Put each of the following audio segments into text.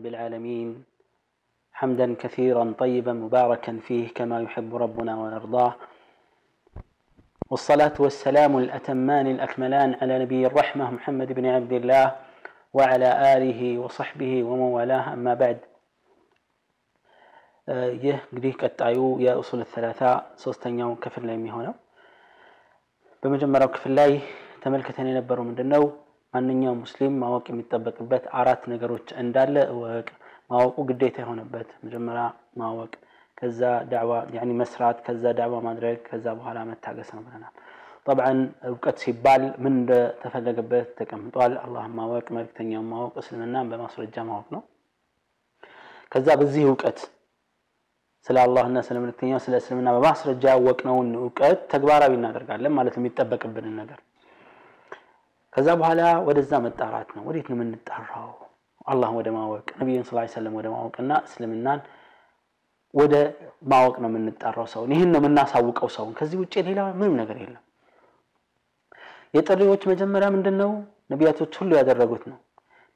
رب العالمين حمدا كثيرا طيبا مباركا فيه كما يحب ربنا ويرضاه والصلاة والسلام الأتمان الأكملان على نبي الرحمة محمد بن عبد الله وعلى آله وصحبه ومن والاه أما بعد ይህ እንግዲህ ቀጣዩ የኡሱል ሰላሳ ሶስተኛው ክፍል ላይ የሚሆነው በመጀመሪያው ክፍል ላይ ተመልክተን የነበረው ምንድን ነው ማንኛውም ሙስሊም ማወቅ የሚጠበቅበት አራት ነገሮች እንዳለ እወቅ። ማወቁ ግዴታ የሆነበት መጀመሪያ ማወቅ ከዛ ዳዕዋ መስራት ከዛ ዳዕዋ ማድረግ ከዛ በኋላ መታገስ ነው ብለናል። ጠብዓን እውቀት ሲባል ምን እንደተፈለገበት ተቀምጧል። አላህን ማወቅ መልክተኛውን ማወቅ እስልምናን በማስረጃ ማወቅ ነው። ከዛ በዚህ እውቀት ስለ አላህና ስለ መልክተኛው ስለ እስልምና በማስረጃ ያወቅነውን እውቀት ተግባራዊ እናደርጋለን ማለት የሚጠበቅብንን ነገር ከዛ በኋላ ወደዛ መጣራት ነው። ወዴት ነው የምንጣራው አላህን ወደ ማወቅ ነቢዩን ስ ሰለም ወደ ማወቅና እስልምናን ወደ ማወቅ ነው የምንጣራው ሰውን። ይህን ነው የምናሳውቀው ሰውን። ከዚህ ውጭ ሌላ ምንም ነገር የለም። የጥሪዎች መጀመሪያ ምንድን ነው ነቢያቶች ሁሉ ያደረጉት ነው።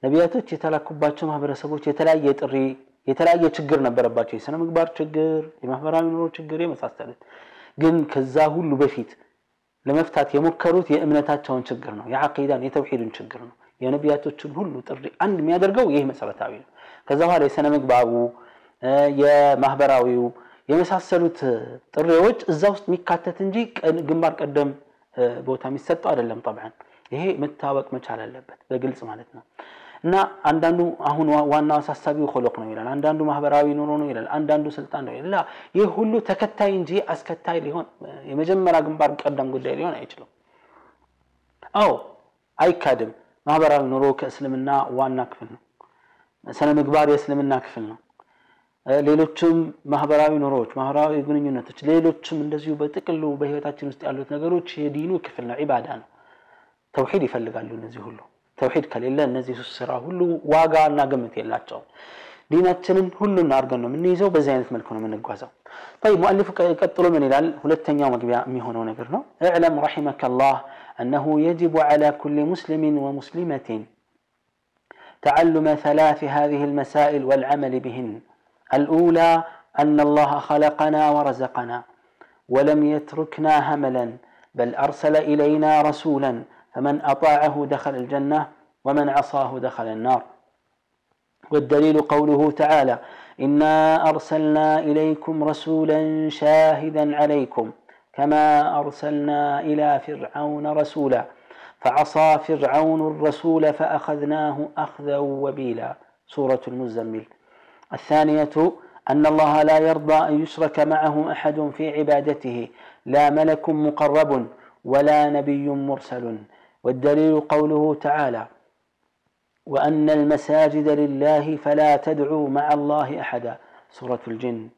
ነቢያቶች የተላኩባቸው ማህበረሰቦች የተለያየ ጥሪ የተለያየ ችግር ነበረባቸው። የስነ ምግባር ችግር የማህበራዊ ኑሮ ችግር የመሳሰሉት። ግን ከዛ ሁሉ በፊት ለመፍታት የሞከሩት የእምነታቸውን ችግር ነው የዓቂዳን የተውሂድን ችግር ነው። የነቢያቶችን ሁሉ ጥሪ አንድ የሚያደርገው ይህ መሰረታዊ ነው። ከዛ በኋላ የስነ ምግባሩ የማህበራዊው የመሳሰሉት ጥሪዎች እዛ ውስጥ የሚካተት እንጂ ግንባር ቀደም ቦታ የሚሰጠው አይደለም። ጠብዓን ይሄ መታወቅ መቻል አለበት በግልጽ ማለት ነው እና አንዳንዱ አሁን ዋናው አሳሳቢው ሆሎቅ ነው ይላል አንዳንዱ ማህበራዊ ኑሮ ነው ይላል አንዳንዱ ስልጣን ነው ይላል። ይህ ሁሉ ተከታይ እንጂ አስከታይ ሊሆን የመጀመሪያ ግንባር ቀደም ጉዳይ ሊሆን አይችልም። አዎ አይካድም። ማህበራዊ ኑሮ ከእስልምና ዋና ክፍል ነው። ስነ ምግባር የእስልምና ክፍል ነው። ሌሎችም ማህበራዊ ኑሮዎች ማህበራዊ ግንኙነቶች ሌሎችም እንደዚሁ በጥቅሉ በህይወታችን ውስጥ ያሉት ነገሮች የዲኑ ክፍል ነው ዒባዳ ነው። ተውሂድ ይፈልጋሉ እነዚህ ሁሉ ተውሂድ ከሌለ እነዚህ ስራ ሁሉ ዋጋ እና ግምት የላቸውም ዲናችንን ሁሉን አድርገን ነው የምንይዘው በዚህ አይነት መልኩ ነው የምንጓዘው طيب مؤلف ቀጥሎ ምን ይላል ሁለተኛው መግቢያ የሚሆነው ነገር ነው اعلم رحمك الله أنه يجب على كل مسلم ومسلمة تعلم ثلاث هذه المسائل والعمل بهن الأولى أن الله خلقنا ورزقنا ولم يتركنا هملا بل أرسل إلينا رسولا فمن أطاعه دخل الجنة ومن عصاه دخل النار. والدليل قوله تعالى إنا أرسلنا إليكم رسولا شاهدا عليكم كما أرسلنا إلى فرعون رسولا فعصى فرعون الرسول فأخذناه أخذا وبيلا. سورة المزمل. الثانية أن الله لا يرضى أن يشرك معه أحد في عبادته لا ملك مقرب ولا نبي مرسل. والدليل قوله تعالى وأن المساجد لله فلا تدعوا مع الله أحدا. سورة الجن.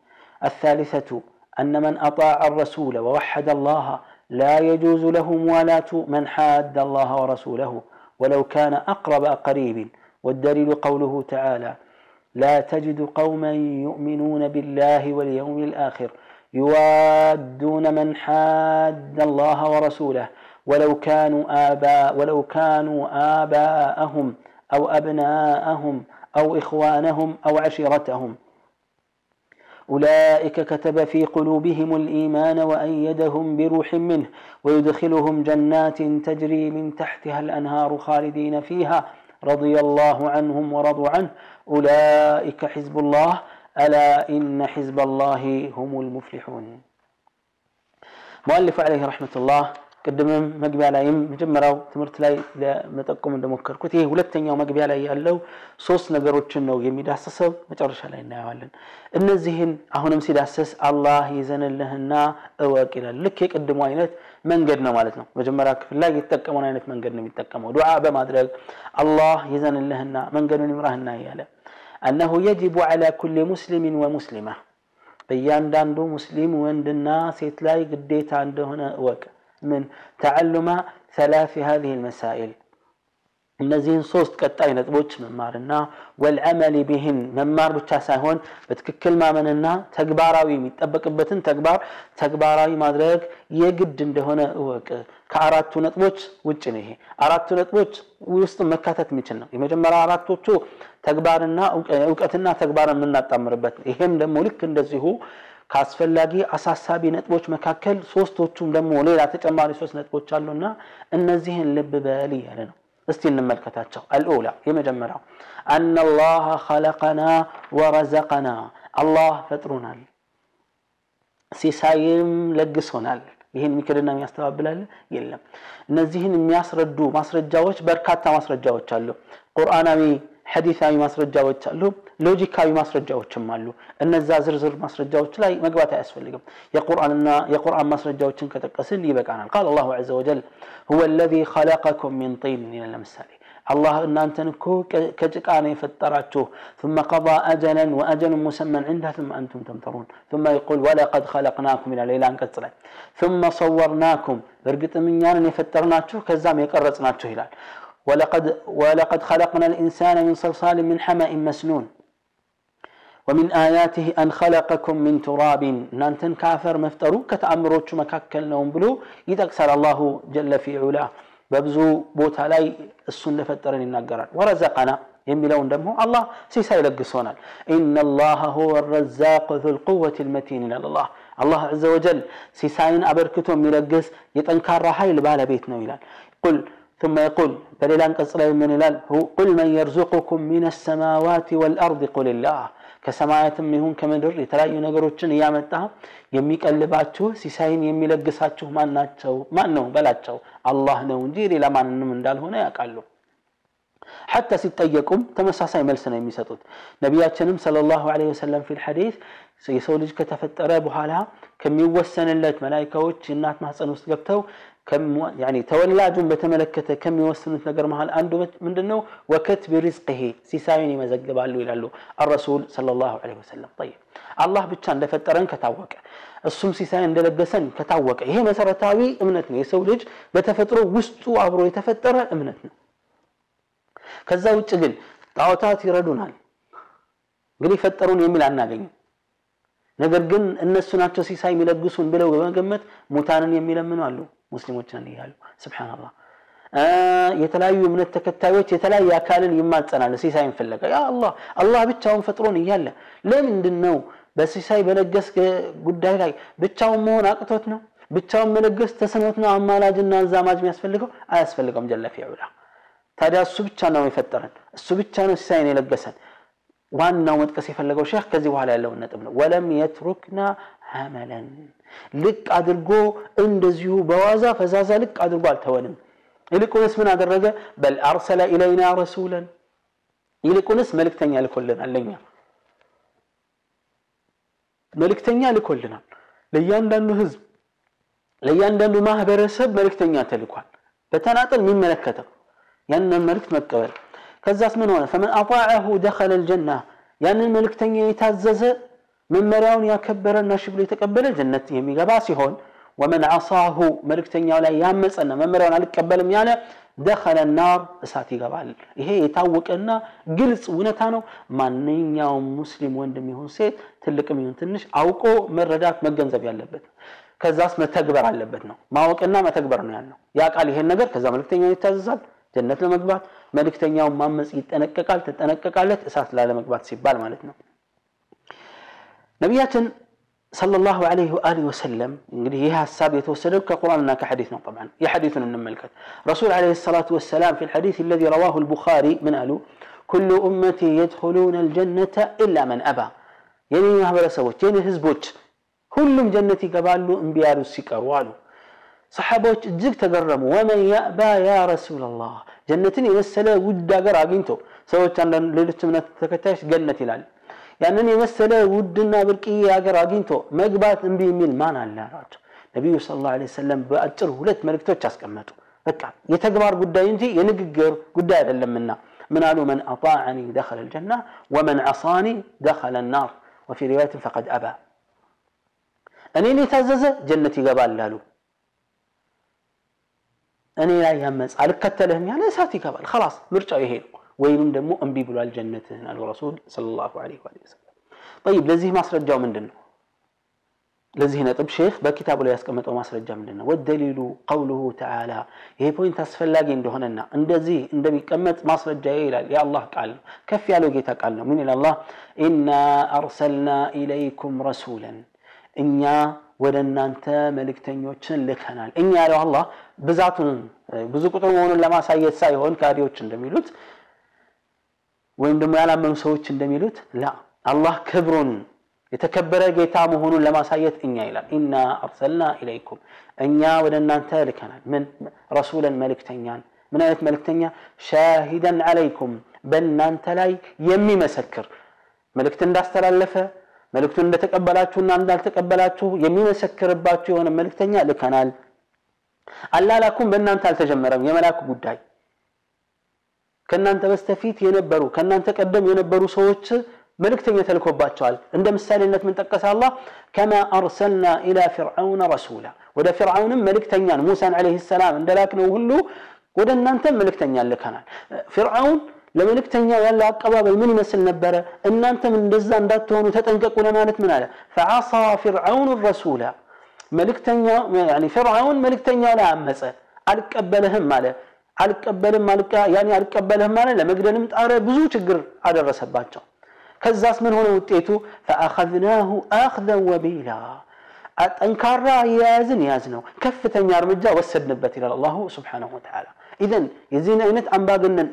الثالثة أن من أطاع الرسول ووحد الله لا يجوز له موالاة من حاد الله ورسوله ولو كان أقرب قريب. والدليل قوله تعالى لا تجد قوما يؤمنون بالله واليوم الآخر يوادون من حاد الله ورسوله ولو كانوا آباء ولو كانوا آباءهم أو أبناءهم أو إخوانهم أو عشيرتهم. أولئك كتب في قلوبهم الإيمان وأيدهم بروح منه ويدخلهم جنات تجري من تحتها الأنهار خالدين فيها رضي الله عنهم ورضوا عنه. أولئك حزب الله ألا إن حزب الله هم المفلحون. مؤلف عليه رحمة الله ቅድምም መግቢያ ላይም መጀመሪያው ትምህርት ላይ ለመጠቆም እንደሞከርኩት ይሄ ሁለተኛው መግቢያ ላይ ያለው ሶስት ነገሮችን ነው የሚዳሰሰው መጨረሻ ላይ እናየዋለን። እነዚህን አሁንም ሲዳስስ አላህ ይዘንልህና እወቅ ይላል። ልክ የቅድሙ አይነት መንገድ ነው ማለት ነው። መጀመሪያ ክፍል ላይ የተጠቀመውን አይነት መንገድ ነው የሚጠቀመው ዱዓ በማድረግ አላህ ይዘንልህና መንገዱን ይምራህና እያለ አነሁ የጅቡ ዐላ ኩሊ ሙስሊሚን ወሙስሊማ በእያንዳንዱ ሙስሊም ወንድና ሴት ላይ ግዴታ እንደሆነ እወቅ من تعلم ثلاث هذه المسائل እነዚህን ሶስት ቀጣይ ነጥቦች መማርና ወልዐመል ቢህን መማር ብቻ ሳይሆን በትክክል ማመንና ተግባራዊ የሚጠበቅበትን ተግባር ተግባራዊ ማድረግ የግድ እንደሆነ እወቅ። ከአራቱ ነጥቦች ውጭ ነው። ይሄ አራቱ ነጥቦች ውስጥ መካተት የሚችል ነው። የመጀመሪያ አራቶቹ ተግባርና እውቀትና ተግባርን የምናጣምርበት ነው። ይሄም ደግሞ ልክ እንደዚሁ ከአስፈላጊ አሳሳቢ ነጥቦች መካከል ሶስቶቹም ደግሞ ሌላ ተጨማሪ ሶስት ነጥቦች አሉና እነዚህን ልብ በል እያለ ነው። እስቲ እንመልከታቸው። አልኡላ የመጀመሪያው አነ አላህ ኸለቀና ወረዘቀና አላህ ፈጥሮናል፣ ሲሳይም ለግሶናል። ይህን የሚክድና የሚያስተባብላል የለም። እነዚህን የሚያስረዱ ማስረጃዎች በርካታ ማስረጃዎች አሉ። ቁርአናዊ ሐዲሳዊ ማስረጃዎች አሉ፣ ሎጂካዊ ማስረጃዎችም አሉ። እነዛ ዝርዝር ማስረጃዎች ላይ መግባት አያስፈልግም። የቁርአንና የቁርአን ማስረጃዎችን ከጠቀስን ይበቃናል። ቃል አላሁ ዐዘ ወጀል ሁወ አለዚ ኸለቀኩም ሚን ጢን ይላል። ለምሳሌ አላህ እናንተን እኮ ከጭቃ ነው የፈጠራችሁ። ثم قضى أجلا وأجل مسمى عنده ثم أنتم تمترون ثم يقول ولقد خلقناكم إلى ሌላ አንቀጽ ላይ ثم صورناكم በእርግጥም እኛንን የፈጠርናችሁ ከዛም የቀረጽናችሁ ይላል ولقد ولقد خلقنا الإنسان من صلصال من حماء مسنون. ومن آياته أن خلقكم من تراب. نانتن كافر مفترو كتامرو تشو مكاكل نوم بلو يتكسر الله جل في علا. ببزو بوتا لاي السن فترن النقران ورزقنا. يميلون دمه الله سيسا يلقصونا إن الله هو الرزاق ذو القوة المتين إلى الله. الله عز وجل سيساين ابركتو ميلقص يتنكار حيل بالا بيت نويلان. قل ثم يقول በሌላ አንቀጽ ላይ ምን ይላል ቁል መን የርዙቁኩም ሚን ሰማዋት ወልአርድ ቁል ላህ ከሰማያትም ይሁን ከምድር የተለያዩ ነገሮችን እያመጣ የሚቀልባችሁ ሲሳይን የሚለግሳችሁ ማን ናቸው ማን ነው በላቸው አላህ ነው እንጂ ሌላ ማንንም እንዳልሆነ ያውቃሉ ሐታ ሲጠየቁም ተመሳሳይ መልስ ነው የሚሰጡት ነቢያችንም ሰለላሁ ዐለይሂ ወሰለም ፊል ሐዲስ የሰው ልጅ ከተፈጠረ በኋላ ከሚወሰንለት መላይካዎች የእናት ማህፀን ውስጥ ገብተው ተወላጁን በተመለከተ ከሚወስኑት ነገር መሃል አንዱ ምንድን ነው ወከትቢ ሪዝቅሂ ሲሳዩን ይመዘግባሉ ይላሉ አረሱል ሰለላሁ ዐለይሂ ወሰለም ጠይብ አላህ ብቻ እንደፈጠረን ከታወቀ እሱም ሲሳይ እንደለገሰን ከታወቀ ይሄ መሰረታዊ እምነት ነው የሰው ልጅ በተፈጥሮ ውስጡ አብሮ የተፈጠረ እምነት ነው ከዛ ውጭ ግን ጣዖታት ይረዱናል እንግዲህ ፈጠሩን የሚል አናገኝም ነገር ግን እነሱ ናቸው ሲሳይ የሚለግሱን ብለው በመገመት ሙታንን የሚለምኑ አሉ። ሙስሊሞችን እያሉ ስብሓንላህ የተለያዩ እምነት ተከታዮች የተለያየ አካልን ይማጸናሉ ሲሳይን ፍለጋ። ያ አላህ አላህ ብቻውን ፈጥሮን እያለ ለምንድን ነው በሲሳይ በለገስ ጉዳይ ላይ ብቻውን መሆን አቅቶት ነው? ብቻውን መለገስ ተስኖት ነው? አማላጅና አዛማጅ የሚያስፈልገው? አያስፈልገውም። ጀለ ፊዑላ። ታዲያ እሱ ብቻ ነው የፈጠረን? እሱ ብቻ ነው ሲሳይን የለገሰን ዋናው መጥቀስ የፈለገው ሼክ ከዚህ በኋላ ያለውን ነጥብ ነው። ወለም የትሩክና ሐመለን ልቅ አድርጎ እንደዚሁ በዋዛ ፈዛዛ ልቅ አድርጎ አልተወንም። ይልቁንስ ምን አደረገ? በል አርሰለ ኢለይና ረሱለን ይልቁንስ መልእክተኛ ልኮልናል። ለኛ መልእክተኛ ልኮልናል። ለእያንዳንዱ ህዝብ ለእያንዳንዱ ማህበረሰብ መልእክተኛ ተልኳል። በተናጠል የሚመለከተው ያንን መልእክት መቀበል ከዛስ ምን ሆነ? ፈመን አጣዐሁ ደኸለ ልጀና ያንን መልእክተኛ የታዘዘ መመሪያውን ያከበረና እሺ ብሎ የተቀበለ ጀነት የሚገባ ሲሆን ወመን ዓሳሁ መልእክተኛው ላይ ያመፀና መመሪያውን አልቀበልም ያለ ደኸለ ናር እሳት ይገባል። ይሄ የታወቀና ግልጽ እውነታ ነው። ማንኛውም ሙስሊም ወንድም ይሁን ሴት ትልቅም ይሁን ትንሽ አውቆ መረዳት መገንዘብ ያለበት ከዛስ መተግበር አለበት ነው። ማወቅና መተግበር ነው ያለው። ያ ቃል ይሄን ነገር ከዛ መልእክተኛው ይታዘዛል። ጀነት ለመግባት መልእክተኛውን ማመፅ ይጠነቀቃል ትጠነቀቃለት እሳት ላለመግባት ሲባል ማለት ነው ነቢያችን ሰለላሁ ዐለይሂ ወአሊሂ ወሰለም እንግዲህ ይህ ሀሳብ የተወሰደው ከቁርአንና ከሐዲስ ነው ጠብዓን የሐዲሱን እንመልከት ረሱል ዐለይሂ ሰላቱ ወሰላም ፊ ልሐዲስ አለዚ ረዋሁ ልቡኻሪ ምን አሉ ኩሉ ኡመቲ የድኹሉነ ልጀነተ ኢላ መን አባ የኔ ማህበረሰቦች የኔ ህዝቦች ሁሉም ጀነት ይገባሉ እምቢ ያሉ ሲቀሩ አሉ ሰሓባዎች እጅግ ተገረሙ ወመን ያእባ ያ ረሱላላህ ጀነትን የመሰለ ውድ ሀገር አግኝቶ ሰዎች አንዳንድ ሌሎች እምነት ተከታዮች ገነት ይላል ያንን የመሰለ ውድና ብርቅዬ ሀገር አግኝቶ መግባት እምቢ የሚል ማን አለ አሏቸው ነቢዩ ስለ ላ ሰለም በአጭር ሁለት መልእክቶች አስቀመጡ በቃ የተግባር ጉዳይ እንጂ የንግግር ጉዳይ አይደለምና ምን አሉ መን አጣዐኒ ደኸለ ልጀና ወመን ዐሳኒ ደኸለ ናር ወፊ ሪዋየትን ፈቀድ አባ እኔን የታዘዘ ጀነት ይገባል አሉ እኔ ላይ ያመፅ አልከተልህም ያለ እሳት ይገባል خلاص ምርጫው ይሄ ነው ወይንም ደግሞ እምቢ ብሏል ጀነትህን አሉ ረሱል ሰለላሁ ዐለይሂ ወሰለም طيب ለዚህ ማስረጃው ምንድን ነው ለዚህ ነጥብ ሼክ በኪታቡ ላይ ያስቀመጠው ማስረጃ ምንድን ነው ወደሊሉ ቀውሉሁ ተዓላ ይሄ ፖይንት አስፈላጊ እንደሆነና እንደዚህ እንደሚቀመጥ ማስረጃ ይላል የአላህ ቃል ነው ከፍ ያለው ጌታ ቃል ነው ምን ይላል አላህ ኢና አርሰልና ኢለይኩም ረሱለን እኛ ወደ እናንተ መልእክተኞችን ልከናል። እኛ ያለው አላህ ብዛቱን ብዙ ቁጥር መሆኑን ለማሳየት ሳይሆን ካዲዎች እንደሚሉት ወይም ደግሞ ያላመኑ ሰዎች እንደሚሉት ላ አላህ ክብሩን የተከበረ ጌታ መሆኑን ለማሳየት እኛ ይላል። ኢና አርሰልና ኢለይኩም እኛ ወደ እናንተ ልከናል። ምን? ረሱለን መልእክተኛን። ምን አይነት መልእክተኛ? ሻሂደን አለይኩም በእናንተ ላይ የሚመሰክር መልእክት እንዳስተላለፈ መልእክቱን እንደተቀበላችሁና እንዳልተቀበላችሁ የሚመሰክርባችሁ የሆነ መልእክተኛ ልከናል። አላላኩም በእናንተ አልተጀመረም። የመላኩ ጉዳይ ከእናንተ በስተፊት የነበሩ ከእናንተ ቀደም የነበሩ ሰዎች መልእክተኛ ተልኮባቸዋል። እንደ ምሳሌነት ምን ጠቀሰ አላህ? ከማ አርሰልና ኢላ ፍርዓውነ ረሱላ። ወደ ፍርዓውንም መልእክተኛን ሙሳን ዓለይሂ ሰላም እንደላክነው ሁሉ ወደ እናንተም መልእክተኛ ልከናል። ፍርዓውን ለመልእክተኛው ያለው አቀባበል ምን ይመስል ነበረ እናንተም እንደዛ እንዳትሆኑ ተጠንቀቁ ለማለት ምን አለ ፈዓሳ ፍርዓውን ረሱላ መልእክተኛ ፍርዓውን መልእክተኛው ላይ አመፀ አልቀበልህም አለ አልቀበልም አልቃ ያኔ አልቀበልህም አለ ለመግደልም ጣረ ብዙ ችግር አደረሰባቸው ከዛስ ምን ሆነ ውጤቱ ፈአኸዝናሁ አኽዘን ወቢላ ጠንካራ የያዝን ያዝ ነው ከፍተኛ እርምጃ ወሰድንበት ይላል አላሁ ስብሓነሁ ወተዓላ ኢዘን የዚህን አይነት አምባገነን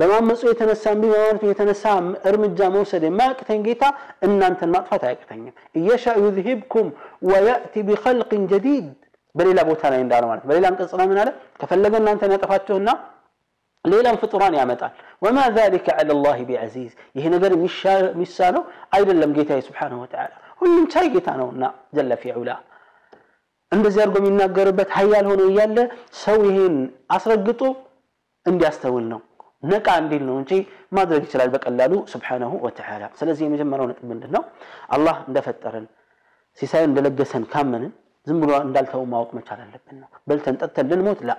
በማመፁ የተነሳ እምቢ በማለቱ የተነሳ እርምጃ መውሰድ የማያቅተኝ ጌታ እናንተን ማጥፋት አያቅተኝም። እየሻእ ዩዝሂብኩም ወያእቲ ቢኸልቅን ጀዲድ በሌላ ቦታ ላይ እንዳለ ማለት በሌላ አንቀጽ ላይ ምን አለ? ከፈለገ እናንተን ያጠፋችሁና ሌላም ፍጡራን ያመጣል። ወማ ዛሊከ ዐለ ላሂ ቢዐዚዝ ይሄ ነገር የሚሳነው አይደለም ጌታዬ ስብሓነሁ ወተዓላ ሁሉም ቻይ ጌታ ነውና ጀለ ፊ ዑላ እንደዚህ አድርጎ የሚናገርበት ሀያል ሆኖ እያለ ሰው ይሄን አስረግጦ እንዲያስተውል ነው። ነቃ እንዲል ነው እንጂ ማድረግ ይችላል በቀላሉ ስብሓነሁ ወተዓላ ስለዚህ የመጀመሪያው ነጥብ ምንድን ነው አላህ እንደፈጠረን ሲሳይ እንደለገሰን ካመንን ዝም ብሎ እንዳልተው ማወቅ መቻል አለብን ነው በልተን ጠጥተን ልንሞት ላ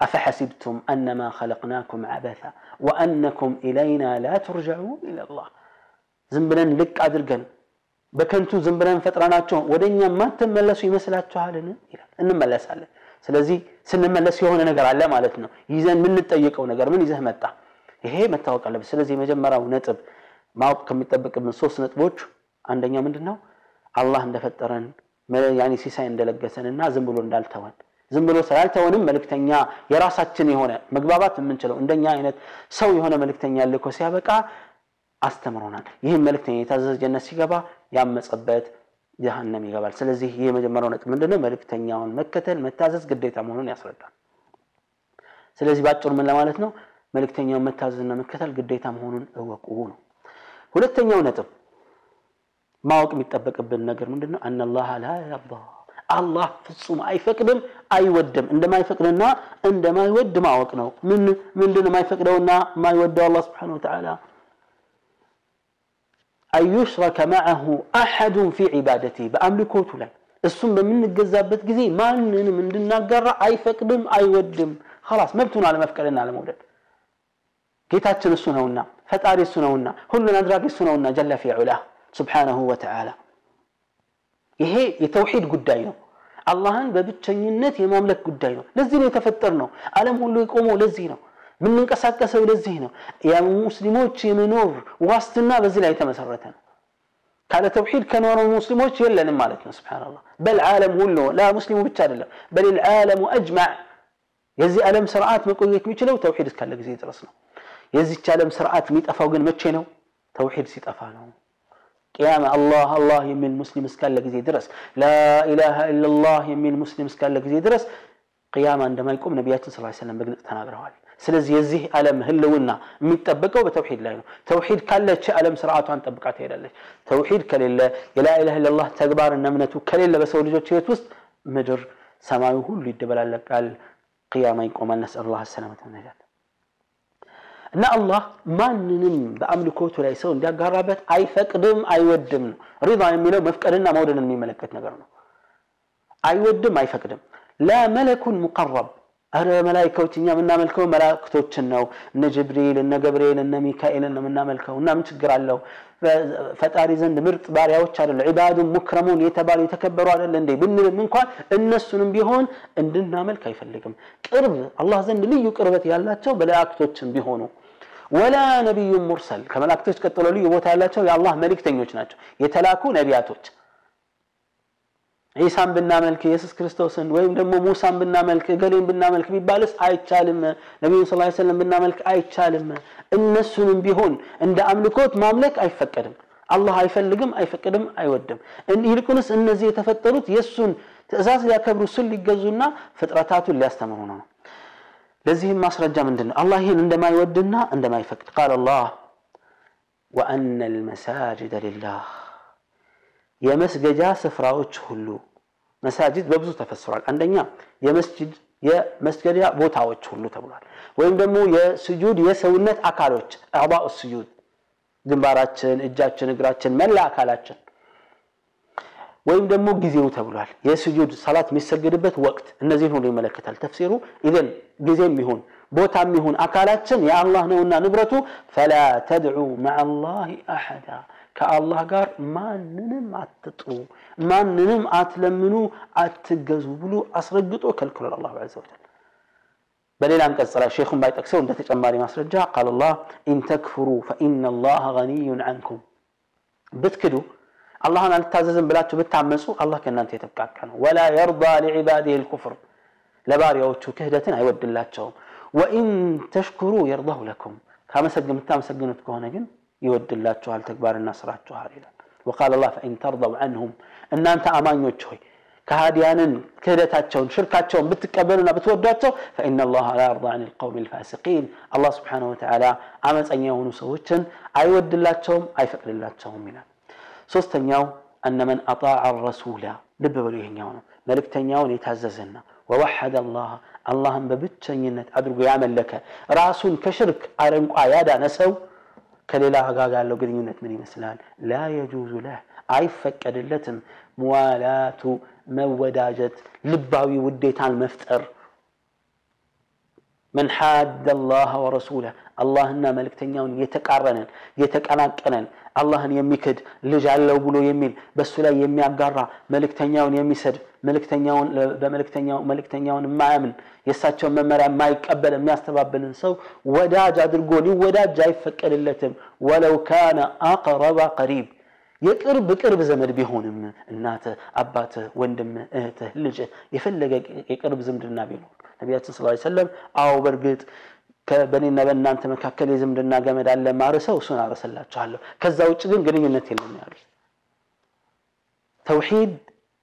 أفحسبتم أنما خلقناكم عبثا وأنكم إلينا لا ترجعون إلى الله زنبلن لك أدرقن በከንቱ ዝም ብለን ፈጥረናቸው ወደ እኛ ማትመለሱ ይመስላችኋልን ይላል እንመለሳለን ስለዚህ ስንመለስ የሆነ ነገር አለ ማለት ነው። ይዘን የምንጠየቀው ነገር ምን ይዘህ መጣ? ይሄ መታወቅ አለበት። ስለዚህ የመጀመሪያው ነጥብ ማወቅ ከሚጠበቅብን ሶስት ነጥቦች አንደኛ ምንድን ነው አላህ እንደፈጠረን ያኔ ሲሳይ እንደለገሰንና ዝም ብሎ እንዳልተወን። ዝም ብሎ ስላልተወንም መልእክተኛ የራሳችን የሆነ መግባባት የምንችለው እንደኛ አይነት ሰው የሆነ መልእክተኛ ልኮ ሲያበቃ አስተምሮናል። ይህም መልእክተኛ የታዘዘ ጀነት ሲገባ ያመፀበት ጀሃነም ይገባል። ስለዚህ ይህ የመጀመሪያው ነጥብ ምንድነው? መልእክተኛውን መከተል መታዘዝ ግዴታ መሆኑን ያስረዳል። ስለዚህ በአጭሩ ምን ለማለት ነው? መልእክተኛውን መታዘዝና መከተል ግዴታ መሆኑን እወቁ ነው። ሁለተኛው ነጥብ ማወቅ የሚጠበቅብን ነገር ምንድነው? አናላህ ላ ያርዳ አላህ ፍጹም አይፈቅድም አይወድም። እንደማይፈቅድና እንደማይወድ ማወቅ ነው። ምን ምንድን የማይፈቅደውና የማይወደው? አላህ ስብሓን ወተዓላ أن يشرك معه أحد في عبادته بأملكوته ላይ እሱም በምንገዛበት ጊዜ ማንንም እንድናጋራ አይፈቅድም አይወድም خلاص መብቱን አለመፍቀድና አለመውደድ ጌታችን እሱ ነውና ፈጣሪ እሱ ነውና ሁሉን አድራጊ እሱ ነውና ጀለ ፊ ዑላ ስብሓነሁ ወተዓላ ይሄ የተውሂድ ጉዳይ ነው አላህን በብቸኝነት የማምለክ ጉዳይ ነው ለዚህ ነው የተፈጠር ነው ዓለም ሁሉ የቆመው ለዚህ ነው የምንንቀሳቀሰው ለዚህ ነው የሙስሊሞች የመኖር ዋስትና በዚህ ላይ የተመሰረተ ነው ካለ ተውሂድ ከኖረው ሙስሊሞች የለንም ማለት ነው ስብሓንላህ በል ዓለም ሁሉ ላ ሙስሊሙ ብቻ አይደለም በል ልዓለሙ አጅማዕ የዚህ ዓለም ስርዓት መቆየት የሚችለው ተውሂድ እስካለ ጊዜ ድረስ ነው የዚች ዓለም ስርዓት የሚጠፋው ግን መቼ ነው ተውሂድ ሲጠፋ ነው ቅያማ አላህ አላህ የሚል ሙስሊም እስካለ ጊዜ ድረስ ላኢላሃ ኢላላህ የሚል ሙስሊም እስካለ ጊዜ ድረስ ቅያማ እንደማይቆም ነቢያችን ስ ሰለም በግልጽ ተናግረዋል ስለዚህ የዚህ ዓለም ህልውና የሚጠበቀው በተውሂድ ላይ ነው ተውሂድ ካለች ዓለም ስርዓቷን ጠብቃ ትሄዳለች ተውሂድ ከሌለ የላኢላህ ኢላላህ ተግባርና እምነቱ ከሌለ በሰው ልጆች ህይወት ውስጥ ምድር ሰማዩ ሁሉ ይደበላለቃል ቅያማ ይቆማል ነስአል ላህ ሰላመት ነጃት እና አላህ ማንንም በአምልኮቱ ላይ ሰው እንዲያጋራበት አይፈቅድም አይወድም ነው ሪዳ የሚለው መፍቀድና መውደድን የሚመለከት ነገር ነው አይወድም አይፈቅድም ላ መለኩን ሙቀረብ አረ መላይካዎች እኛ የምናመልከው መላእክቶችን ነው። እነ ጅብሪል እነ ገብርኤል እነ ሚካኤልን ነው የምናመልከው። እና ምን ችግር አለው? ፈጣሪ ዘንድ ምርጥ ባሪያዎች አይደለ ዒባዱን ሙክረሙን የተባሉ የተከበሩ አይደለ እንዴ? ብንልም እንኳን እነሱንም ቢሆን እንድናመልክ አይፈልግም። ቅርብ አላህ ዘንድ ልዩ ቅርበት ያላቸው መላእክቶችን ቢሆኑ። ወላ ነቢዩን ሙርሰል ከመላእክቶች ቀጥሎ ልዩ ቦታ ያላቸው የአላህ መልእክተኞች ናቸው። የተላኩ ነቢያቶች ዒሳን ብናመልክ ኢየሱስ ክርስቶስን ወይም ደግሞ ሙሳን ብናመልክ እገሌን ብናመልክ ቢባልስ አይቻልም። ነቢዩን ስ ሰለም ብናመልክ አይቻልም። እነሱንም ቢሆን እንደ አምልኮት ማምለክ አይፈቀድም። አላህ አይፈልግም አይፈቅድም አይወድም። ይልቁንስ እነዚህ የተፈጠሩት የእሱን ትእዛዝ ሊያከብሩ እሱን ሊገዙና ፍጥረታቱን ሊያስተምሩ ነው። ለዚህም ማስረጃ ምንድን ነው አላህ ይህን እንደማይወድና እንደማይፈቅድ ቃል አላህ ወአነ ልመሳጅደ ሊላህ የመስገጃ ስፍራዎች ሁሉ መሳጅድ በብዙ ተፈስሯል። አንደኛ የመስጅድ የመስገጃ ቦታዎች ሁሉ ተብሏል። ወይም ደግሞ የስጁድ የሰውነት አካሎች አዕባኡ ስጁድ ግንባራችን እጃችን እግራችን መላ አካላችን ወይም ደግሞ ጊዜው ተብሏል። የስጁድ ሰላት የሚሰገድበት ወቅት እነዚህን ሁሉ ይመለከታል። ተፍሲሩ ኢዘን ጊዜም ይሁን ቦታም ይሁን አካላችን የአላህ ነውና ንብረቱ ፈላ ተድዑ ማዓ ላህ አሐዳ ከአላህ ጋር ማንንም አትጥሩ ማንንም አትለምኑ አትገዙ ብሎ አስረግጦ ከልክሏል አላሁ ዐዘ ወጀል በሌላ አንቀጽ ላይ ሼኹን ባይጠቅሰው እንደ ተጨማሪ ማስረጃ ቃል አላህ ኢን ተክፍሩ ፈኢነ ላህ ገኒዩን አንኩም ብትክዱ አላህን አልታዘዝም ብላችሁ ብታመፁ አላህ ከእናንተ የተብቃቃ ነው ወላ የርዳ ሊዕባዲህ ልኩፍር ለባሪያዎቹ ክህደትን አይወድላቸውም ወኢን ተሽኩሩ የርዳሁ ለኩም ካመሰግን የምታመሰግኑት ከሆነ ግን يود الله تشوهل تكبار الناس راح تشوهل وقال الله فإن ترضوا عنهم أن أنت أمان يوتشوي كهاديان كدتاتشون شركاتشون بتكبرنا بتودتو فإن الله لا يرضى عن القوم الفاسقين الله سبحانه وتعالى أمس أن يهونوا سوتشن أي ود الله تشوهم أي فقر الله تشوهم إلى سوستن يو أن من أطاع الرسول لببلو يهنيون ملك تنيون يتعززنا ووحد الله اللهم ببتشن ينت أدرق يعمل لك راسون كشرك أرنق عيادة نسو ከሌላ ጋር ያለው ግንኙነት ምን ይመስላል ላ የጁዙ ለህ አይፈቀድለትም ሙዋላቱ መወዳጀት ልባዊ ውዴታን መፍጠር መን ሓደ አላህ ወረሱለ አላህና መልእክተኛውን የተቃረነን የተቀናቀነን አላህን የሚክድ ልጅ አለው ብሎ የሚል በእሱ ላይ የሚያጋራ መልእክተኛውን የሚሰድ መልእክተኛውን በመልእክተኛው መልእክተኛውን የማያምን የእሳቸውን መመሪያ የማይቀበል የሚያስተባብልን ሰው ወዳጅ አድርጎ ሊወዳጅ አይፈቀድለትም። ወለው ካነ አቅረባ ቀሪብ። የቅርብ ቅርብ ዘመድ ቢሆንም እናትህ አባትህ ወንድምህ እህትህ ልጅህ የፈለገ የቅርብ ዝምድና ቢኖር ነቢያችን ስለ ሰለም አዎ በእርግጥ በእኔና በእናንተ መካከል የዝምድና ገመድ አለ ማርሰው እሱን አረሰላችኋለሁ ከዛ ውጭ ግን ግንኙነት የለም ያሉት ተውሂድ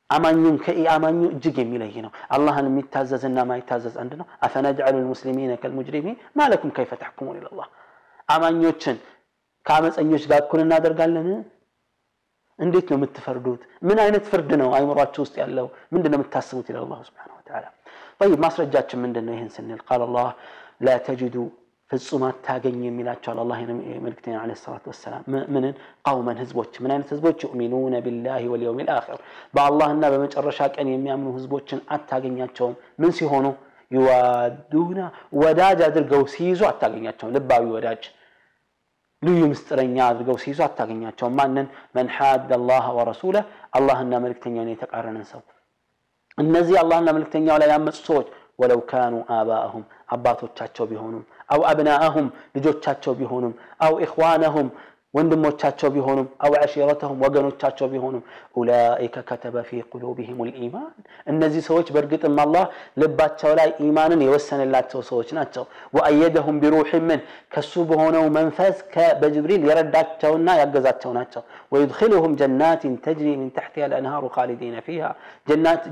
አማኙን ከኢአማኙ እጅግ የሚለይ ነው አላህን የሚታዘዝና ማይታዘዝ አንድ ነው አፈነጅዐሉ ልሙስሊሚነ ከልሙጅሪሚን ማለኩም ከይፈ ተሕኩሙን ኢለላህ አማኞችን ከአመፀኞች ጋር እኩል እናደርጋለን እንዴት ነው የምትፈርዱት ምን አይነት ፍርድ ነው አይምሯቸው ውስጥ ያለው ምንድን ነው የምታስቡት ይላል አላህ ስብሓነሁ ወተዓላ طيب ማስረጃችን ምንድን ነው ይህን ስንል ቃል አላህ ላ ተጅዱ ፍጹም አታገኝ የሚላቸዋል አላህ መልክተኛ ለ ሰላት ወሰላም ምንን ቀውመን ህዝቦች ምን አይነት ህዝቦች ዩእሚኑነ ቢላህ ወልየውም ልአኪር በአላህና በመጨረሻ ቀን የሚያምኑ ህዝቦችን አታገኛቸውም ምን ሲሆኑ ዩዋዱና ወዳጅ አድርገው ሲይዙ አታገኛቸውም ልባዊ ወዳጅ ልዩ ምስጥረኛ አድርገው ሲይዙ አታገኛቸውም ማንን መን ሓድ አላህ ወረሱለ አላህና መልክተኛውን የተቃረነን ሰው እነዚህ አላህና መልክተኛው ላይ ያመፁ ሰዎች ወለው ካኑ አባአሁም አባቶቻቸው ቢሆኑም አው አብናአሁም ልጆቻቸው ቢሆኑም አው ኢኽዋነሁም ወንድሞቻቸው ቢሆኑም አው ዓሺረተሁም ወገኖቻቸው ቢሆኑም ኡላኢከ ከተበ ፊ ቁሉብህም ልኢማን እነዚህ ሰዎች በእርግጥም አላህ ልባቸው ላይ ኢማንን የወሰነላቸው ሰዎች ናቸው ወአየደሁም ቢሩሕ ምን ከሱ በሆነው መንፈስ በጅብሪል የረዳቸውና ያገዛቸው ናቸው ወዩድኪልሁም ጀናትን ተጅሪ ምን ተሕቲሃ ልአንሃሩ ካሊዲነ ፊሃ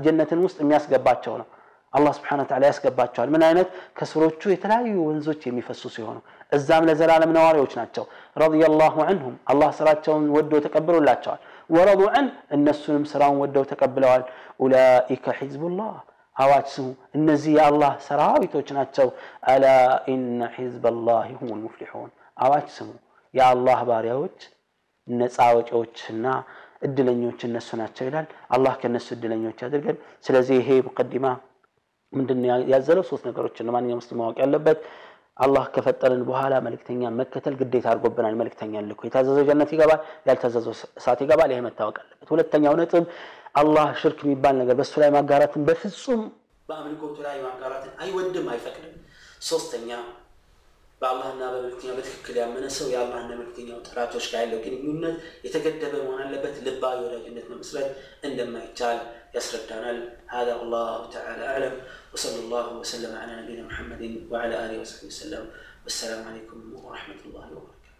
ጀነትን ውስጥ የሚያስገባቸው ነው አላህ ስብሓን ተዓላ ያስገባቸዋል ምን አይነት ከስሮቹ የተለያዩ ወንዞች የሚፈሱ ሲሆኑ እዛም ለዘላለም ነዋሪዎች ናቸው ረዲየላሁ አንሁም አላህ ስራቸውን ወደው ተቀብሎላቸዋል ወረዱ አን እነሱንም ስራውን ወደው ተቀብለዋል ኡላኢከ ሒዝቡላህ አዋጅ ስሙ እነዚህ የአላህ ሰራዊቶች ናቸው አላ ኢነ ሒዝበላህ ሁም ልሙፍሊሑን አዋጅ ስሙ የአላህ ባሪያዎች ነፃ ወጪዎችና እድለኞች እነሱ ናቸው ይላል አላህ ከነሱ እድለኞች ያድርገን ስለዚህ ይሄ ሙቀዲማ ምንድን ያዘለው ሶስት ነገሮችን ለማንኛውም ሙስሊም ማወቅ ያለበት አላህ ከፈጠረን በኋላ መልእክተኛ መከተል ግዴታ አድርጎብናል። መልእክተኛ ልኮ የታዘዘው ጀነት ይገባል፣ ያልታዘዘው እሳት ይገባል። ይሄ መታወቅ አለበት። ሁለተኛው ነጥብ አላህ ሽርክ የሚባል ነገር በእሱ ላይ ማጋራትን በፍጹም በአምልኮቱ ላይ ማጋራትን አይወድም፣ አይፈቅድም። ሶስተኛ በአላህና በመልክተኛው በትክክል ያመነ ሰው የአላህና መልክተኛው ጠላቶች ጋር ያለው ግንኙነት የተገደበ መሆን አለበት። ልባዊ ወዳጅነት መመስረት እንደማይቻል ያስረዳናል። هذا والله تعالى أعلم وصلى الله وسلم على نبينا محمد وعلى آله وصحبه وسلم والسلام عليكم ورحمة الله وبركاته